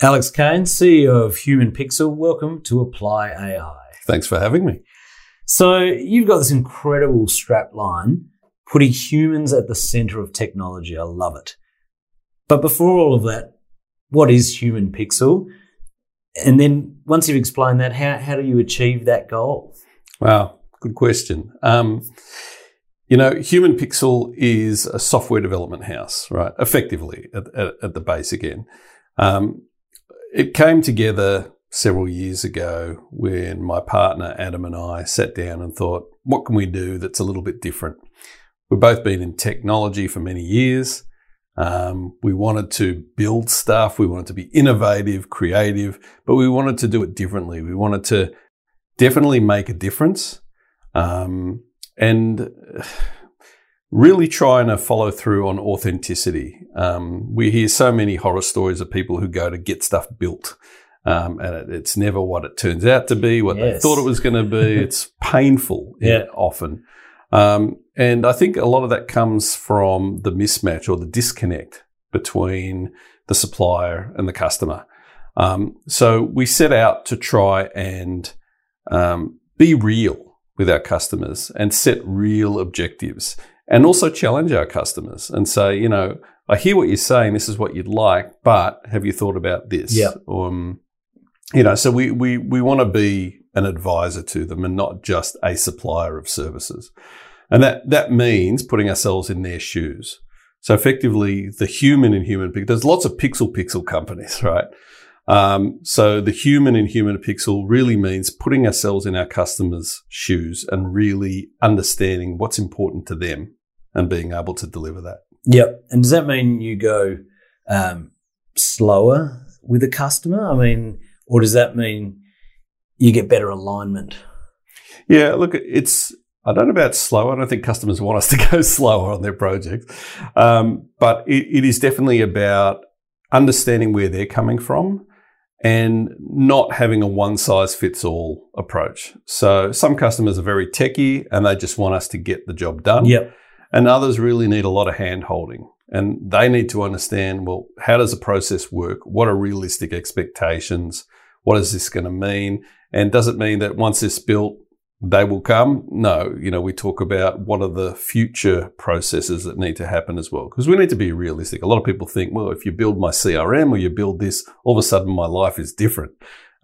Alex Kane, CEO of Human Pixel, welcome to Apply AI. Thanks for having me. So, you've got this incredible strap line, putting humans at the center of technology. I love it. But before all of that, what is Human Pixel? And then once you've explained that, how, how do you achieve that goal? Wow, good question. Um, you know, Human Pixel is a software development house, right? Effectively, at, at, at the base again. Um, it came together several years ago when my partner Adam and I sat down and thought, what can we do that's a little bit different? We've both been in technology for many years. Um, we wanted to build stuff. We wanted to be innovative, creative, but we wanted to do it differently. We wanted to definitely make a difference. Um, and really trying to follow through on authenticity. Um, we hear so many horror stories of people who go to get stuff built. Um, and it's never what it turns out to be, what yes. they thought it was going to be. it's painful yeah. often. Um, and I think a lot of that comes from the mismatch or the disconnect between the supplier and the customer. Um, so we set out to try and um, be real with our customers and set real objectives and also challenge our customers and say, you know, I hear what you're saying. This is what you'd like, but have you thought about this? Yeah. Um, you know, so we, we, we want to be an advisor to them and not just a supplier of services. And that, that means putting ourselves in their shoes. So effectively, the human in human, there's lots of pixel pixel companies, right? Um, so the human in human pixel really means putting ourselves in our customers' shoes and really understanding what's important to them and being able to deliver that. Yep. And does that mean you go um, slower with a customer? I mean, or does that mean you get better alignment? Yeah, look, it's I don't know about slower. I don't think customers want us to go slower on their projects, um, but it, it is definitely about understanding where they're coming from and not having a one size fits all approach. So some customers are very techy and they just want us to get the job done. Yep. And others really need a lot of hand holding and they need to understand, well, how does the process work? What are realistic expectations? What is this going to mean? And does it mean that once it's built, they will come. No, you know, we talk about what are the future processes that need to happen as well. Because we need to be realistic. A lot of people think, well, if you build my CRM or you build this, all of a sudden my life is different.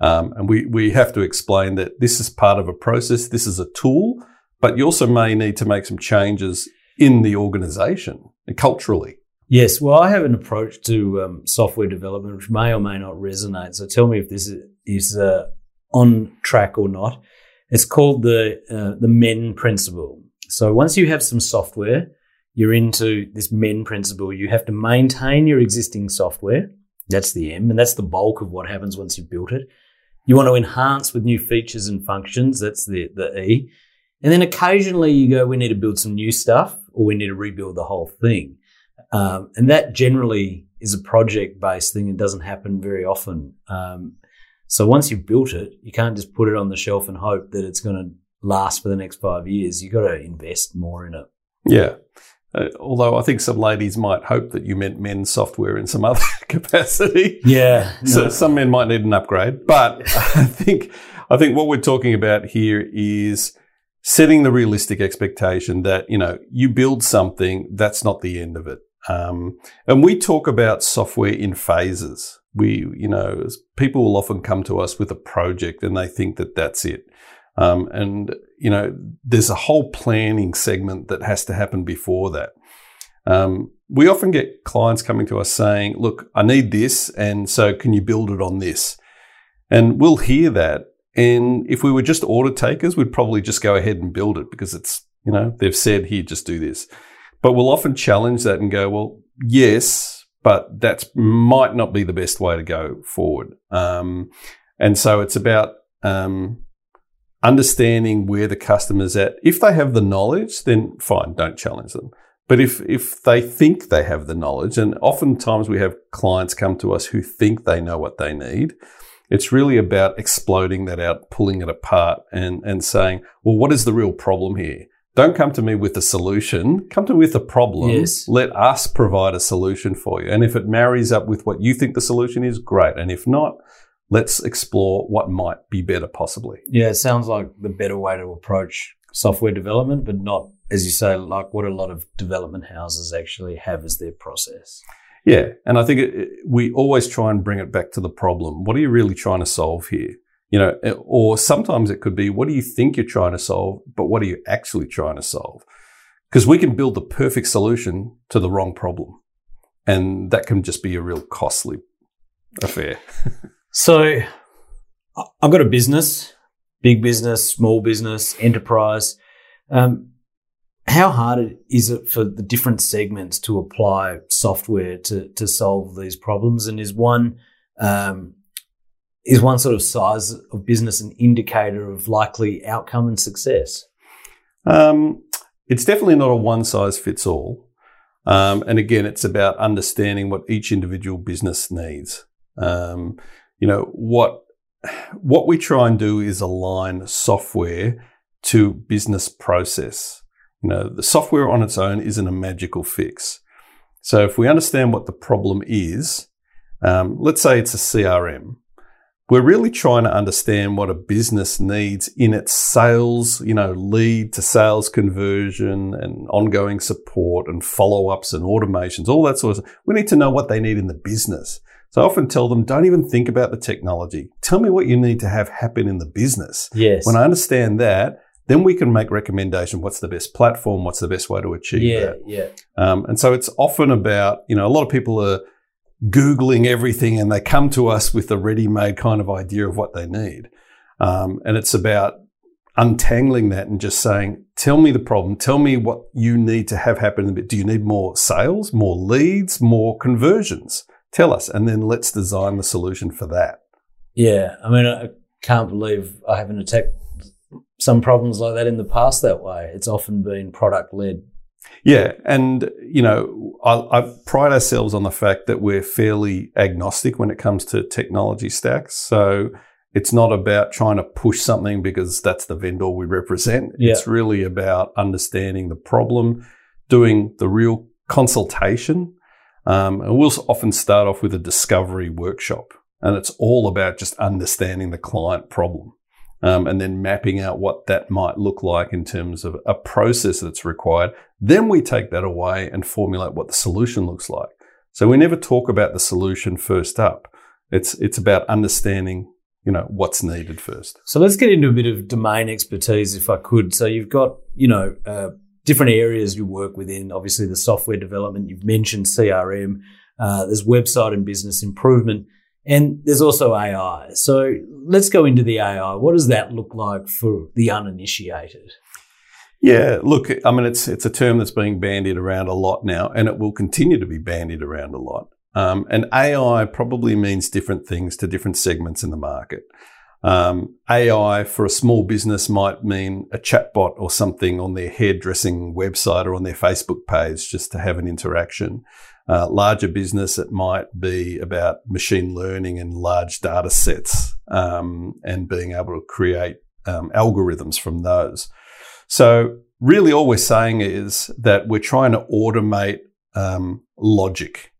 Um, and we, we have to explain that this is part of a process. This is a tool, but you also may need to make some changes in the organization culturally. Yes. Well, I have an approach to um, software development, which may or may not resonate. So tell me if this is, uh, on track or not. It's called the uh, the MEN principle. So once you have some software, you're into this MEN principle. You have to maintain your existing software. That's the M, and that's the bulk of what happens once you've built it. You want to enhance with new features and functions. That's the the E. And then occasionally you go, we need to build some new stuff, or we need to rebuild the whole thing. Um, and that generally is a project based thing. It doesn't happen very often. Um, so once you've built it, you can't just put it on the shelf and hope that it's going to last for the next five years. You've got to invest more in it. Yeah. Uh, although I think some ladies might hope that you meant men's software in some other capacity. Yeah. So some men might need an upgrade. But I think I think what we're talking about here is setting the realistic expectation that, you know, you build something, that's not the end of it. Um, and we talk about software in phases we, you know, people will often come to us with a project and they think that that's it. Um, and, you know, there's a whole planning segment that has to happen before that. Um, we often get clients coming to us saying, look, I need this. And so can you build it on this? And we'll hear that. And if we were just order takers, we'd probably just go ahead and build it because it's, you know, they've said, here, just do this. But we'll often challenge that and go, well, yes, but that might not be the best way to go forward. Um, and so it's about um, understanding where the customer's at. If they have the knowledge, then fine, don't challenge them. But if if they think they have the knowledge, and oftentimes we have clients come to us who think they know what they need, it's really about exploding that out, pulling it apart, and and saying, well, what is the real problem here? Don't come to me with a solution. Come to me with a problem. Yes. Let us provide a solution for you. And if it marries up with what you think the solution is, great. And if not, let's explore what might be better possibly. Yeah, it sounds like the better way to approach software development, but not, as you say, like what a lot of development houses actually have as their process. Yeah. And I think it, it, we always try and bring it back to the problem. What are you really trying to solve here? You know, or sometimes it could be, what do you think you're trying to solve, but what are you actually trying to solve? Because we can build the perfect solution to the wrong problem. And that can just be a real costly affair. so I've got a business, big business, small business, enterprise. Um, how hard is it for the different segments to apply software to, to solve these problems? And is one, um, is one sort of size of business an indicator of likely outcome and success? Um, it's definitely not a one size fits all. Um, and again, it's about understanding what each individual business needs. Um, you know what what we try and do is align software to business process. You know, the software on its own isn't a magical fix. So if we understand what the problem is, um, let's say it's a CRM we're really trying to understand what a business needs in its sales, you know, lead to sales conversion and ongoing support and follow ups and automations, all that sort of stuff. We need to know what they need in the business. So I often tell them, don't even think about the technology. Tell me what you need to have happen in the business. Yes. When I understand that, then we can make recommendation. What's the best platform? What's the best way to achieve yeah, that? Yeah. Um, and so it's often about, you know, a lot of people are, Googling everything and they come to us with a ready made kind of idea of what they need. Um, and it's about untangling that and just saying, tell me the problem. Tell me what you need to have happen. Do you need more sales, more leads, more conversions? Tell us. And then let's design the solution for that. Yeah. I mean, I can't believe I haven't attacked some problems like that in the past that way. It's often been product led yeah, and you know, I, I, pride ourselves on the fact that we're fairly agnostic when it comes to technology stacks. So it's not about trying to push something because that's the vendor we represent. Yeah. It's really about understanding the problem, doing the real consultation. Um, and we'll often start off with a discovery workshop, and it's all about just understanding the client problem um, and then mapping out what that might look like in terms of a process that's required. Then we take that away and formulate what the solution looks like. So we never talk about the solution first up. It's it's about understanding, you know, what's needed first. So let's get into a bit of domain expertise, if I could. So you've got, you know, uh, different areas you work within. Obviously, the software development. You've mentioned CRM. Uh, there's website and business improvement. And there's also AI. So let's go into the AI. What does that look like for the uninitiated? Yeah, look, I mean, it's it's a term that's being bandied around a lot now, and it will continue to be bandied around a lot. Um, and AI probably means different things to different segments in the market. Um, AI for a small business might mean a chatbot or something on their hairdressing website or on their Facebook page just to have an interaction. Uh, larger business, it might be about machine learning and large data sets um, and being able to create um, algorithms from those. So, really, all we're saying is that we're trying to automate um, logic.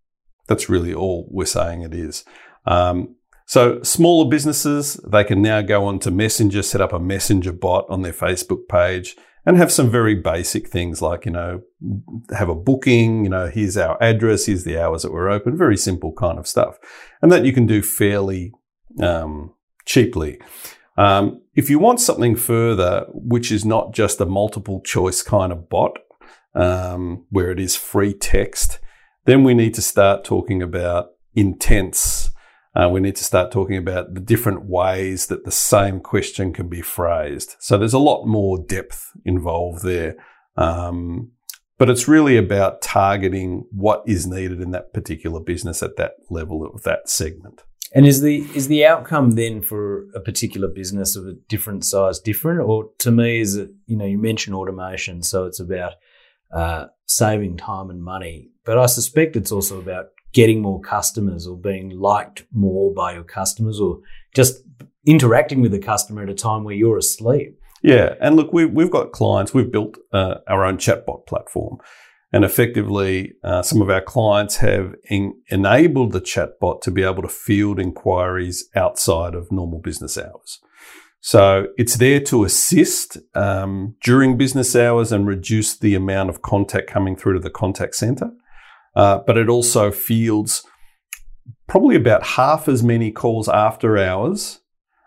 That's really all we're saying it is. Um, so, smaller businesses, they can now go onto Messenger, set up a Messenger bot on their Facebook page and have some very basic things like, you know, have a booking, you know, here's our address, here's the hours that we're open, very simple kind of stuff. And that you can do fairly um, cheaply. Um, if you want something further, which is not just a multiple choice kind of bot, um, where it is free text, then we need to start talking about intents uh, we need to start talking about the different ways that the same question can be phrased. So there's a lot more depth involved there. Um, but it's really about targeting what is needed in that particular business at that level of that segment. And is the is the outcome then for a particular business of a different size different, or to me is it you know you mentioned automation, so it's about uh, saving time and money, but I suspect it's also about getting more customers or being liked more by your customers or just interacting with the customer at a time where you're asleep. Yeah, and look, we, we've got clients. We've built uh, our own chatbot platform, and effectively, uh, some of our clients have en- enabled the chatbot to be able to field inquiries outside of normal business hours. So it's there to assist um, during business hours and reduce the amount of contact coming through to the contact center. Uh, but it also fields probably about half as many calls after hours,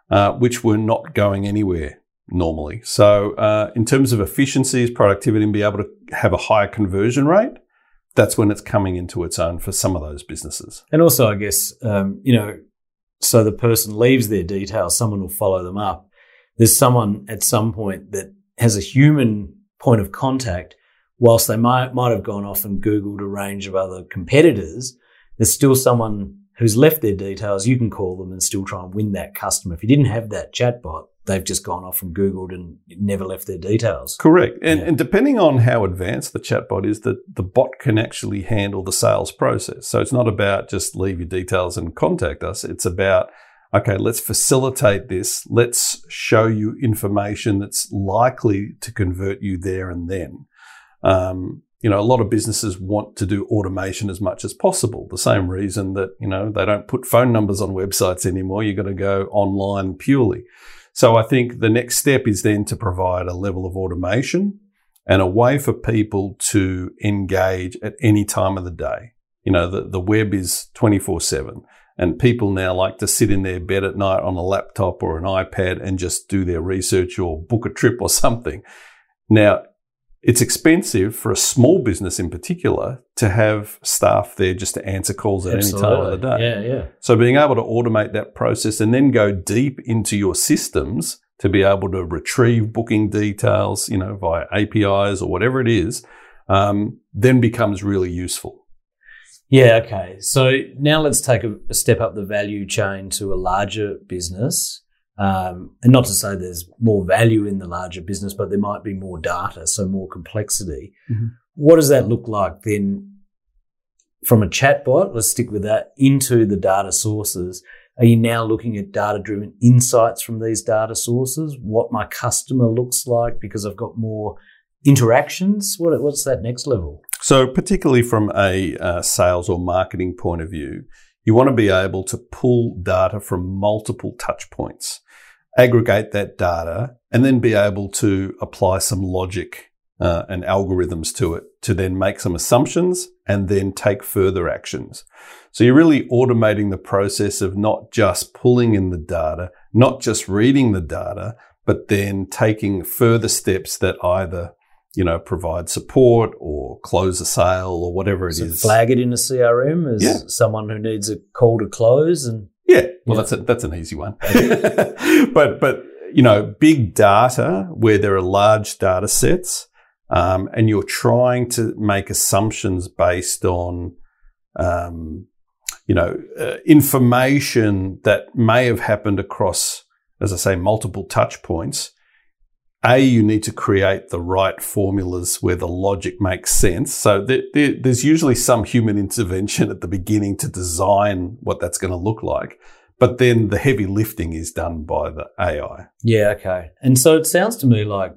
uh, which were not going anywhere normally. So, uh, in terms of efficiencies, productivity, and be able to have a higher conversion rate, that's when it's coming into its own for some of those businesses. And also, I guess, um, you know, so the person leaves their details, someone will follow them up. There's someone at some point that has a human point of contact, whilst they might, might have gone off and Googled a range of other competitors, there's still someone who's left their details. You can call them and still try and win that customer. If you didn't have that chatbot, they've just gone off and Googled and never left their details. Correct. And, yeah. and depending on how advanced the chatbot is, the, the bot can actually handle the sales process. So it's not about just leave your details and contact us. It's about, okay, let's facilitate this. Let's show you information that's likely to convert you there and then. Um, you know, a lot of businesses want to do automation as much as possible. The same reason that, you know, they don't put phone numbers on websites anymore. You've got to go online purely. So I think the next step is then to provide a level of automation and a way for people to engage at any time of the day. You know, the, the web is 24 7 and people now like to sit in their bed at night on a laptop or an iPad and just do their research or book a trip or something. Now, it's expensive for a small business in particular to have staff there just to answer calls at Absolutely. any time of the day. Yeah, yeah. So being able to automate that process and then go deep into your systems to be able to retrieve booking details, you know, via APIs or whatever it is, um, then becomes really useful. Yeah, okay. So now let's take a, a step up the value chain to a larger business. Um, and not to say there's more value in the larger business, but there might be more data, so more complexity. Mm-hmm. What does that look like then from a chatbot? Let's stick with that into the data sources. Are you now looking at data driven insights from these data sources? What my customer looks like because I've got more interactions? What, what's that next level? So, particularly from a uh, sales or marketing point of view, you want to be able to pull data from multiple touch points aggregate that data, and then be able to apply some logic uh, and algorithms to it to then make some assumptions and then take further actions. So you're really automating the process of not just pulling in the data, not just reading the data, but then taking further steps that either you know, provide support or close a sale or whatever it so is. Flag it in a CRM as yeah. someone who needs a call to close and well, yeah. that's a, that's an easy one. but but you know, big data where there are large data sets, um, and you're trying to make assumptions based on, um, you know, uh, information that may have happened across, as I say, multiple touch points. A, you need to create the right formulas where the logic makes sense. So there, there, there's usually some human intervention at the beginning to design what that's going to look like. But then the heavy lifting is done by the AI. Yeah, okay. And so it sounds to me like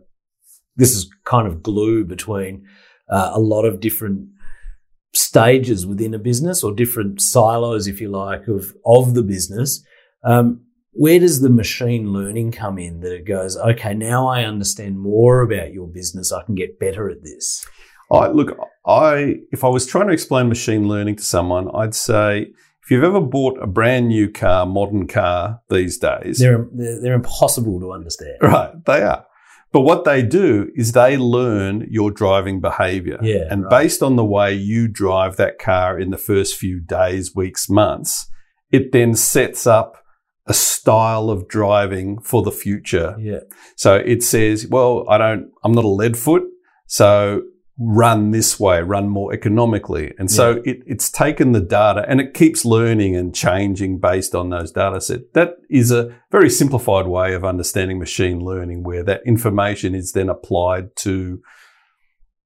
this is kind of glue between uh, a lot of different stages within a business or different silos, if you like, of, of the business. Um, where does the machine learning come in that it goes, okay, now I understand more about your business. I can get better at this. I look, I, if I was trying to explain machine learning to someone, I'd say, if you've ever bought a brand new car, modern car these days, they're, they're, they're impossible to understand. Right. They are. But what they do is they learn your driving behavior. Yeah, and right. based on the way you drive that car in the first few days, weeks, months, it then sets up a style of driving for the future. Yeah. So it says, well, I don't, I'm not a lead foot. So run this way, run more economically. And so yeah. it, it's taken the data and it keeps learning and changing based on those data sets. That is a very simplified way of understanding machine learning where that information is then applied to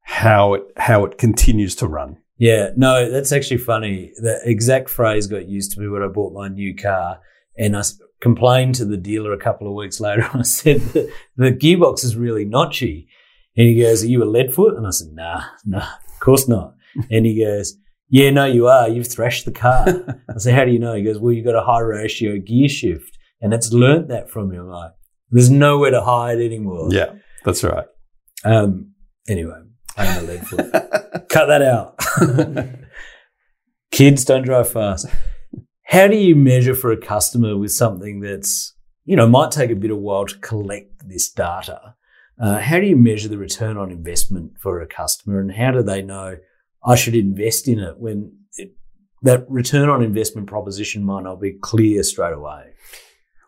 how it, how it continues to run. Yeah, no, that's actually funny. The exact phrase got used to me when I bought my new car And I complained to the dealer a couple of weeks later. I said, the, the gearbox is really notchy. And he goes, Are you a leadfoot? And I said, Nah, nah, of course not. and he goes, Yeah, no, you are. You've thrashed the car. I said, How do you know? He goes, Well, you've got a high ratio gear shift. And it's learnt that from you. I'm like, There's nowhere to hide anymore. Yeah, that's right. Um, anyway, I'm a leadfoot. Cut that out. Kids don't drive fast. How do you measure for a customer with something that's, you know, might take a bit of while to collect this data? Uh, how do you measure the return on investment for a customer and how do they know I should invest in it when it, that return on investment proposition might not be clear straight away?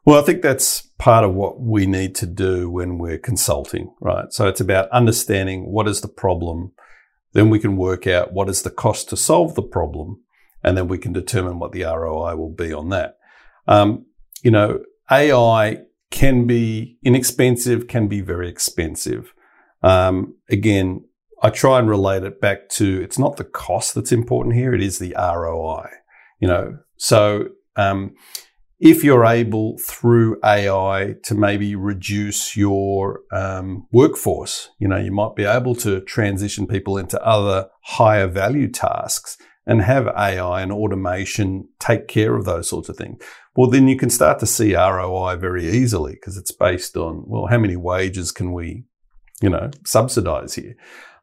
Well, I think that's part of what we need to do when we're consulting, right? So it's about understanding what is the problem. Then we can work out what is the cost to solve the problem and then we can determine what the ROI will be on that. Um, you know, AI can be inexpensive, can be very expensive. Um, again, I try and relate it back to it's not the cost that's important here; it is the ROI. You know, so um, if you're able through AI to maybe reduce your um, workforce, you know, you might be able to transition people into other higher value tasks and have AI and automation take care of those sorts of things, well, then you can start to see ROI very easily because it's based on, well, how many wages can we, you know, subsidize here?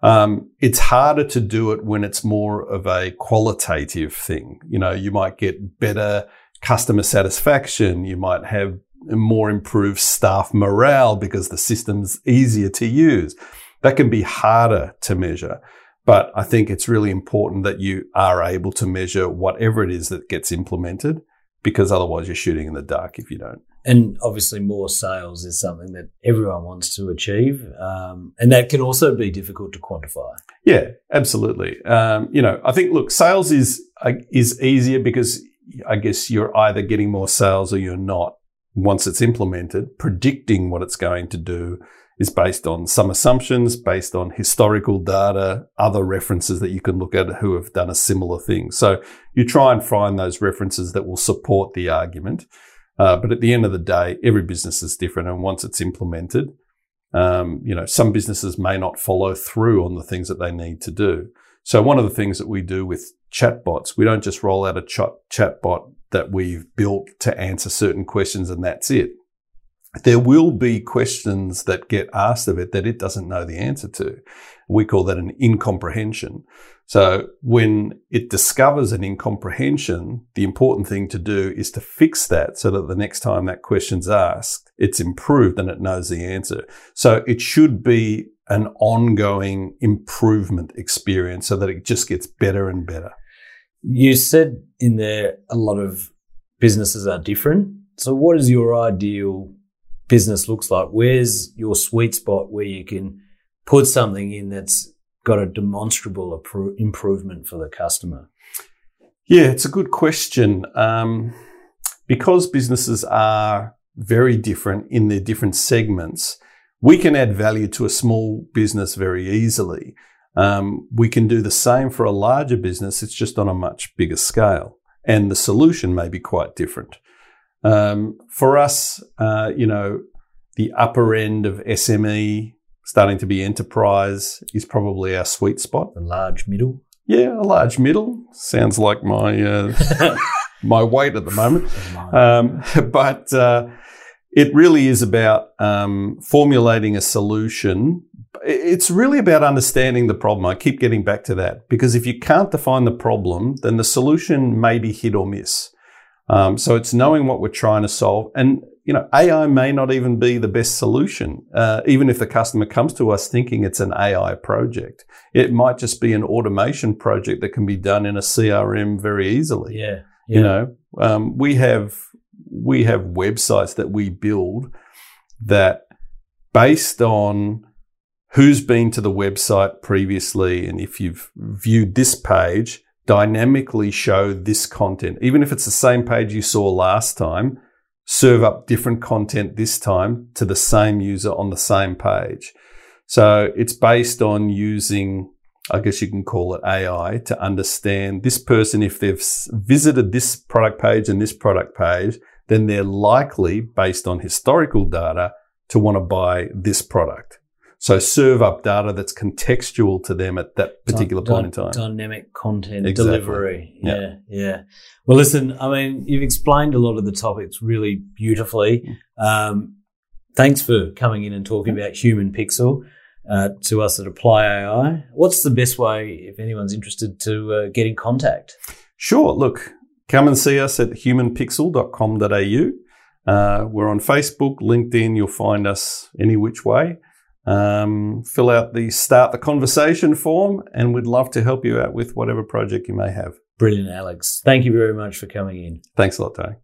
Um, it's harder to do it when it's more of a qualitative thing. You know, you might get better customer satisfaction. You might have more improved staff morale because the system's easier to use. That can be harder to measure. But I think it's really important that you are able to measure whatever it is that gets implemented because otherwise you're shooting in the dark if you don't. And obviously, more sales is something that everyone wants to achieve. Um, and that can also be difficult to quantify. Yeah, absolutely. Um, you know, I think, look, sales is, uh, is easier because I guess you're either getting more sales or you're not once it's implemented, predicting what it's going to do is based on some assumptions, based on historical data, other references that you can look at who have done a similar thing. So you try and find those references that will support the argument. Uh, but at the end of the day, every business is different. And once it's implemented, um, you know, some businesses may not follow through on the things that they need to do. So one of the things that we do with chatbots, we don't just roll out a chat chatbot that we've built to answer certain questions and that's it there will be questions that get asked of it that it doesn't know the answer to. We call that an incomprehension. So when it discovers an incomprehension, the important thing to do is to fix that so that the next time that question's asked, it's improved and it knows the answer. So it should be an ongoing improvement experience so that it just gets better and better. You said in there a lot of businesses are different. So what is your ideal business looks like. Where's your sweet spot where you can put something in that's got a demonstrable improvement for the customer? Yeah, it's a good question. Um, because businesses are very different in their different segments, we can add value to a small business very easily. Um, we can do the same for a larger business, it's just on a much bigger scale. And the solution may be quite different. Um, for us, uh, you know, the upper end of SME, starting to be enterprise, is probably our sweet spot. A large middle. Yeah, a large middle sounds like my uh, my weight at the moment. Um, but uh, it really is about um, formulating a solution. It's really about understanding the problem. I keep getting back to that because if you can't define the problem, then the solution may be hit or miss. Um, so it's knowing what we're trying to solve. And, you know, AI may not even be the best solution, uh, even if the customer comes to us thinking it's an AI project. It might just be an automation project that can be done in a CRM very easily. Yeah. yeah. You know, um, we have, we have websites that we build that based on who's been to the website previously and if you've viewed this page, dynamically show this content. Even if it's the same page you saw last time, serve up different content this time to the same user on the same page. So it's based on using, I guess you can call it AI to understand this person, if they've visited this product page and this product page, then they're likely, based on historical data, to want to buy this product. So serve up data that's contextual to them at that particular Dy- point in time. Dynamic content Exactly. delivery. Yeah. Yeah, yeah. Well, listen, I mean, you've explained a lot of the topics really beautifully. Um, thanks for coming in and talking about Human Pixel uh, to us at Apply AI. What's the best way, if anyone's interested, to uh, get in contact? Sure. Look, come and see us at humanpixel.com.au. Uh, we're on Facebook, LinkedIn. You'll find us any which way. Um, fill out the start the conversation form, and we'd love to help you out with whatever project you may have. Brilliant, Alex. Thank you very much for coming in. Thanks a lot, Tony.